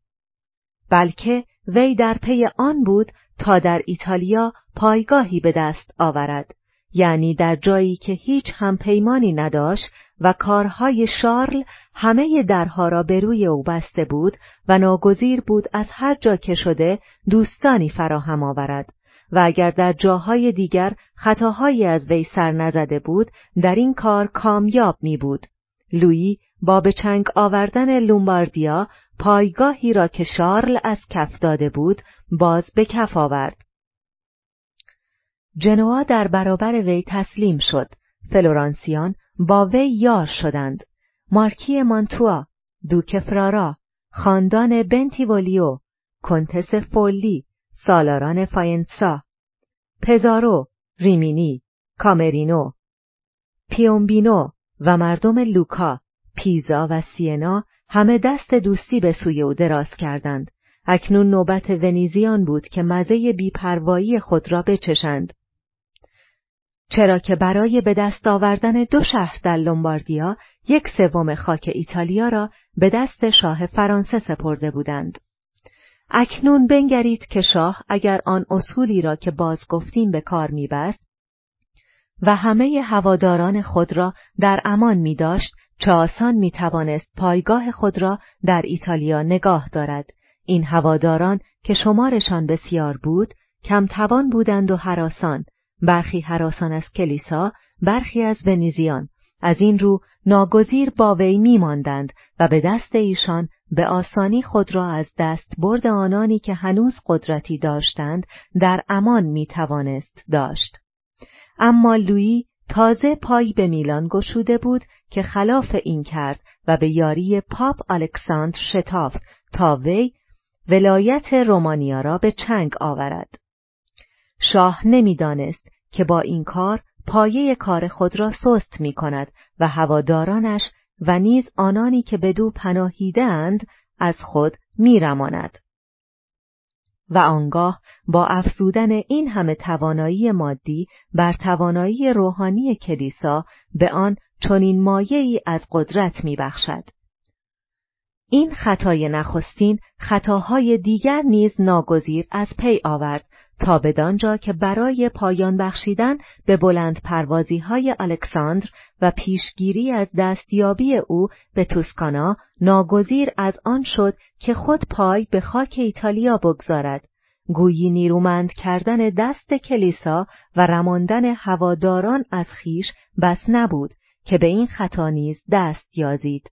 بلکه وی در پی آن بود تا در ایتالیا پایگاهی به دست آورد یعنی در جایی که هیچ همپیمانی نداشت و کارهای شارل همه درها را به روی او بسته بود و ناگزیر بود از هر جا که شده دوستانی فراهم آورد و اگر در جاهای دیگر خطاهایی از وی سر نزده بود در این کار کامیاب می بود. لویی با به چنگ آوردن لومباردیا پایگاهی را که شارل از کف داده بود باز به کف آورد. جنوا در برابر وی تسلیم شد. فلورانسیان با وی یار شدند. مارکی مانتوا، دوک فرارا، خاندان بنتیولیو، کنتس فورلی، سالاران فاینزا، پزارو، ریمینی، کامرینو، پیومبینو و مردم لوکا، پیزا و سینا همه دست دوستی به سوی او دراز کردند. اکنون نوبت ونیزیان بود که مزه بیپروایی خود را بچشند. چرا که برای به دست آوردن دو شهر در لومباردیا یک سوم خاک ایتالیا را به دست شاه فرانسه سپرده بودند. اکنون بنگرید که شاه اگر آن اصولی را که باز گفتیم به کار میبست و همه هواداران خود را در امان می داشت چه آسان می توانست پایگاه خود را در ایتالیا نگاه دارد. این هواداران که شمارشان بسیار بود کم توان بودند و حراسان برخی حراسان از کلیسا برخی از ونیزیان از این رو ناگزیر با وی میماندند و به دست ایشان به آسانی خود را از دست برد آنانی که هنوز قدرتی داشتند در امان می توانست داشت. اما لویی تازه پای به میلان گشوده بود که خلاف این کرد و به یاری پاپ الکساندر شتافت تا وی ولایت رومانیا را به چنگ آورد. شاه نمی‌دانست که با این کار پایه کار خود را سست می کند و هوادارانش و نیز آنانی که بدو پناهیده اند از خود میرماند. و آنگاه با افزودن این همه توانایی مادی بر توانایی روحانی کلیسا به آن چنین مایه‌ای از قدرت میبخشد. این خطای نخستین خطاهای دیگر نیز ناگزیر از پی آورد تا بدانجا که برای پایان بخشیدن به بلند پروازی های الکساندر و پیشگیری از دستیابی او به توسکانا ناگزیر از آن شد که خود پای به خاک ایتالیا بگذارد. گویی نیرومند کردن دست کلیسا و رماندن هواداران از خیش بس نبود که به این خطا نیز دست یازید.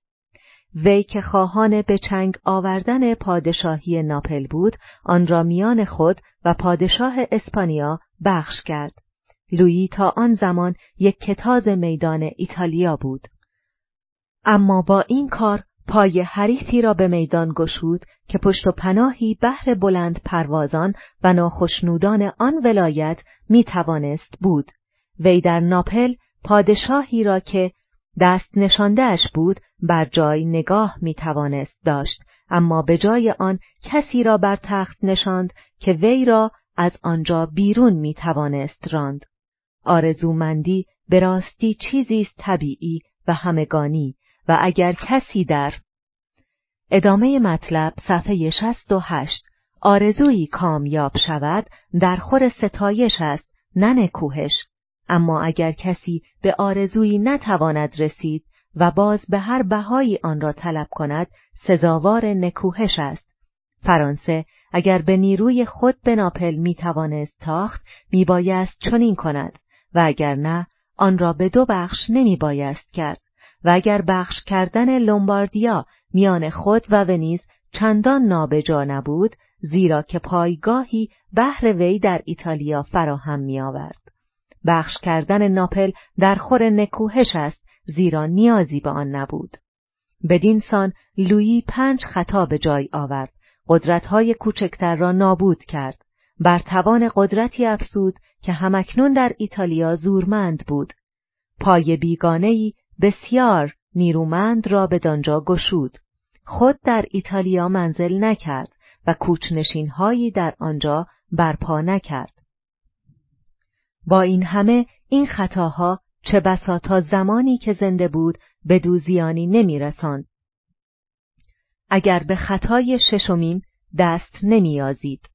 وی که خواهان به چنگ آوردن پادشاهی ناپل بود آن را میان خود و پادشاه اسپانیا بخش کرد. لویی تا آن زمان یک کتاز میدان ایتالیا بود. اما با این کار پای حریفی را به میدان گشود که پشت و پناهی بهر بلند پروازان و ناخشنودان آن ولایت می توانست بود. وی در ناپل پادشاهی را که دست نشاندهش بود بر جای نگاه می توانست داشت اما به جای آن کسی را بر تخت نشاند که وی را از آنجا بیرون می توانست راند. آرزومندی به راستی چیزی است طبیعی و همگانی و اگر کسی در ادامه مطلب صفحه 68 آرزویی کامیاب شود در خور ستایش است نه نکوهش. اما اگر کسی به آرزویی نتواند رسید و باز به هر بهایی آن را طلب کند سزاوار نکوهش است فرانسه اگر به نیروی خود به ناپل می تاخت می بایست چنین کند و اگر نه آن را به دو بخش نمی بایست کرد و اگر بخش کردن لومباردیا میان خود و ونیز چندان نابجا نبود زیرا که پایگاهی بهر وی در ایتالیا فراهم می آورد. بخش کردن ناپل در خور نکوهش است زیرا نیازی به آن نبود. بدین سان لویی پنج خطا به جای آورد، قدرتهای کوچکتر را نابود کرد. بر توان قدرتی افسود که همکنون در ایتالیا زورمند بود. پای بیگانهای بسیار نیرومند را به دانجا گشود. خود در ایتالیا منزل نکرد و کوچنشین هایی در آنجا برپا نکرد. با این همه این خطاها چه بسا تا زمانی که زنده بود به دوزیانی نمی رساند. اگر به خطای ششمین دست نمیازید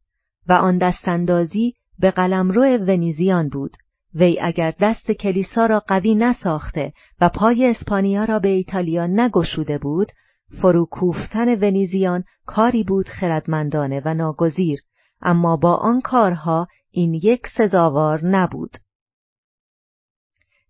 و آن دستاندازی به قلمرو ونیزیان بود وی اگر دست کلیسا را قوی نساخته و پای اسپانیا را به ایتالیا نگشوده بود فروکوفتن ونیزیان کاری بود خردمندانه و ناگزیر اما با آن کارها این یک سزاوار نبود.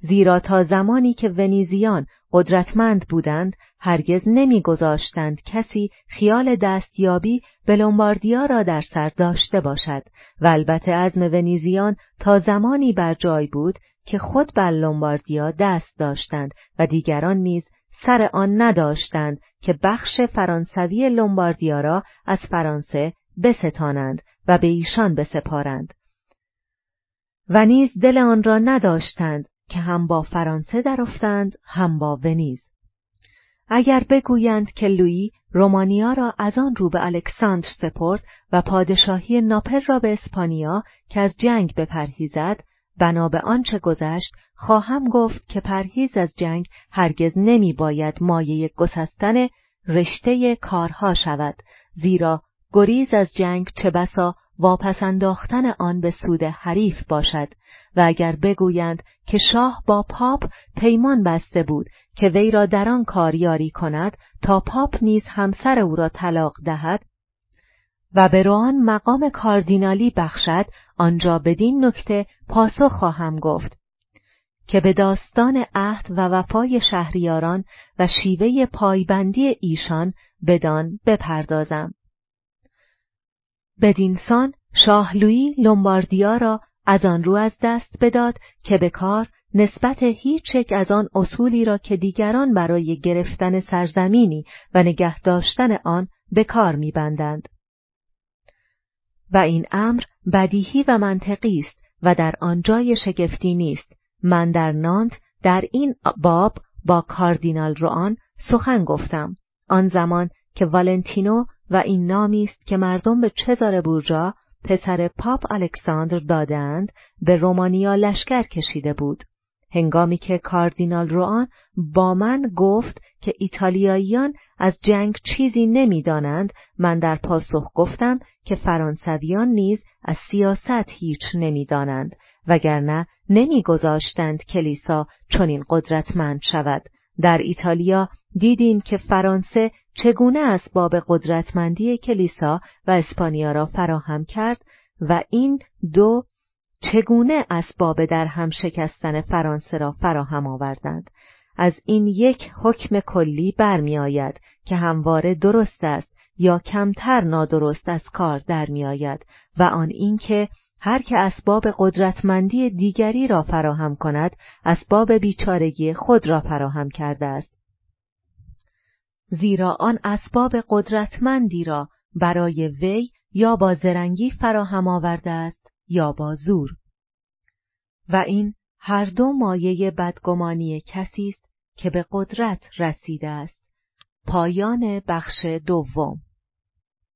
زیرا تا زمانی که ونیزیان قدرتمند بودند هرگز نمیگذاشتند کسی خیال دستیابی به لومباردیا را در سر داشته باشد و البته عزم ونیزیان تا زمانی بر جای بود که خود بر لومباردیا دست داشتند و دیگران نیز سر آن نداشتند که بخش فرانسوی لومباردیا را از فرانسه بستانند و به ایشان بسپارند. و نیز دل آن را نداشتند که هم با فرانسه درافتند هم با ونیز. اگر بگویند که لویی رومانیا را از آن رو به الکساندر سپرد و پادشاهی ناپل را به اسپانیا که از جنگ بپرهیزد بنا به آنچه گذشت خواهم گفت که پرهیز از جنگ هرگز نمی باید مایه گسستن رشته کارها شود زیرا گریز از جنگ چه بسا واپس انداختن آن به سود حریف باشد و اگر بگویند که شاه با پاپ پیمان بسته بود که وی را در آن کار یاری کند تا پاپ نیز همسر او را طلاق دهد و به روان مقام کاردینالی بخشد آنجا بدین نکته پاسخ خواهم گفت که به داستان عهد و وفای شهریاران و شیوه پایبندی ایشان بدان بپردازم. بدینسان شاه لویی لومباردیا را از آن رو از دست بداد که به کار نسبت هیچ یک از آن اصولی را که دیگران برای گرفتن سرزمینی و نگه داشتن آن به کار میبندند. و این امر بدیهی و منطقی است و در آن جای شگفتی نیست. من در نانت در این باب با کاردینال روان سخن گفتم. آن زمان که والنتینو و این نامی است که مردم به چزار بورجا پسر پاپ الکساندر دادند به رومانیا لشکر کشیده بود. هنگامی که کاردینال روان با من گفت که ایتالیاییان از جنگ چیزی نمی‌دانند من در پاسخ گفتم که فرانسویان نیز از سیاست هیچ نمی‌دانند وگرنه نمیگذاشتند کلیسا چنین قدرتمند شود. در ایتالیا دیدیم که فرانسه چگونه اسباب قدرتمندی کلیسا و اسپانیا را فراهم کرد و این دو چگونه اسباب در هم شکستن فرانسه را فراهم آوردند. از این یک حکم کلی برمیآید که همواره درست است یا کمتر نادرست از کار در میآید و آن اینکه هر که اسباب قدرتمندی دیگری را فراهم کند اسباب بیچارگی خود را فراهم کرده است. زیرا آن اسباب قدرتمندی را برای وی یا با زرنگی فراهم آورده است یا با زور. و این هر دو مایه بدگمانی کسی است که به قدرت رسیده است. پایان بخش دوم.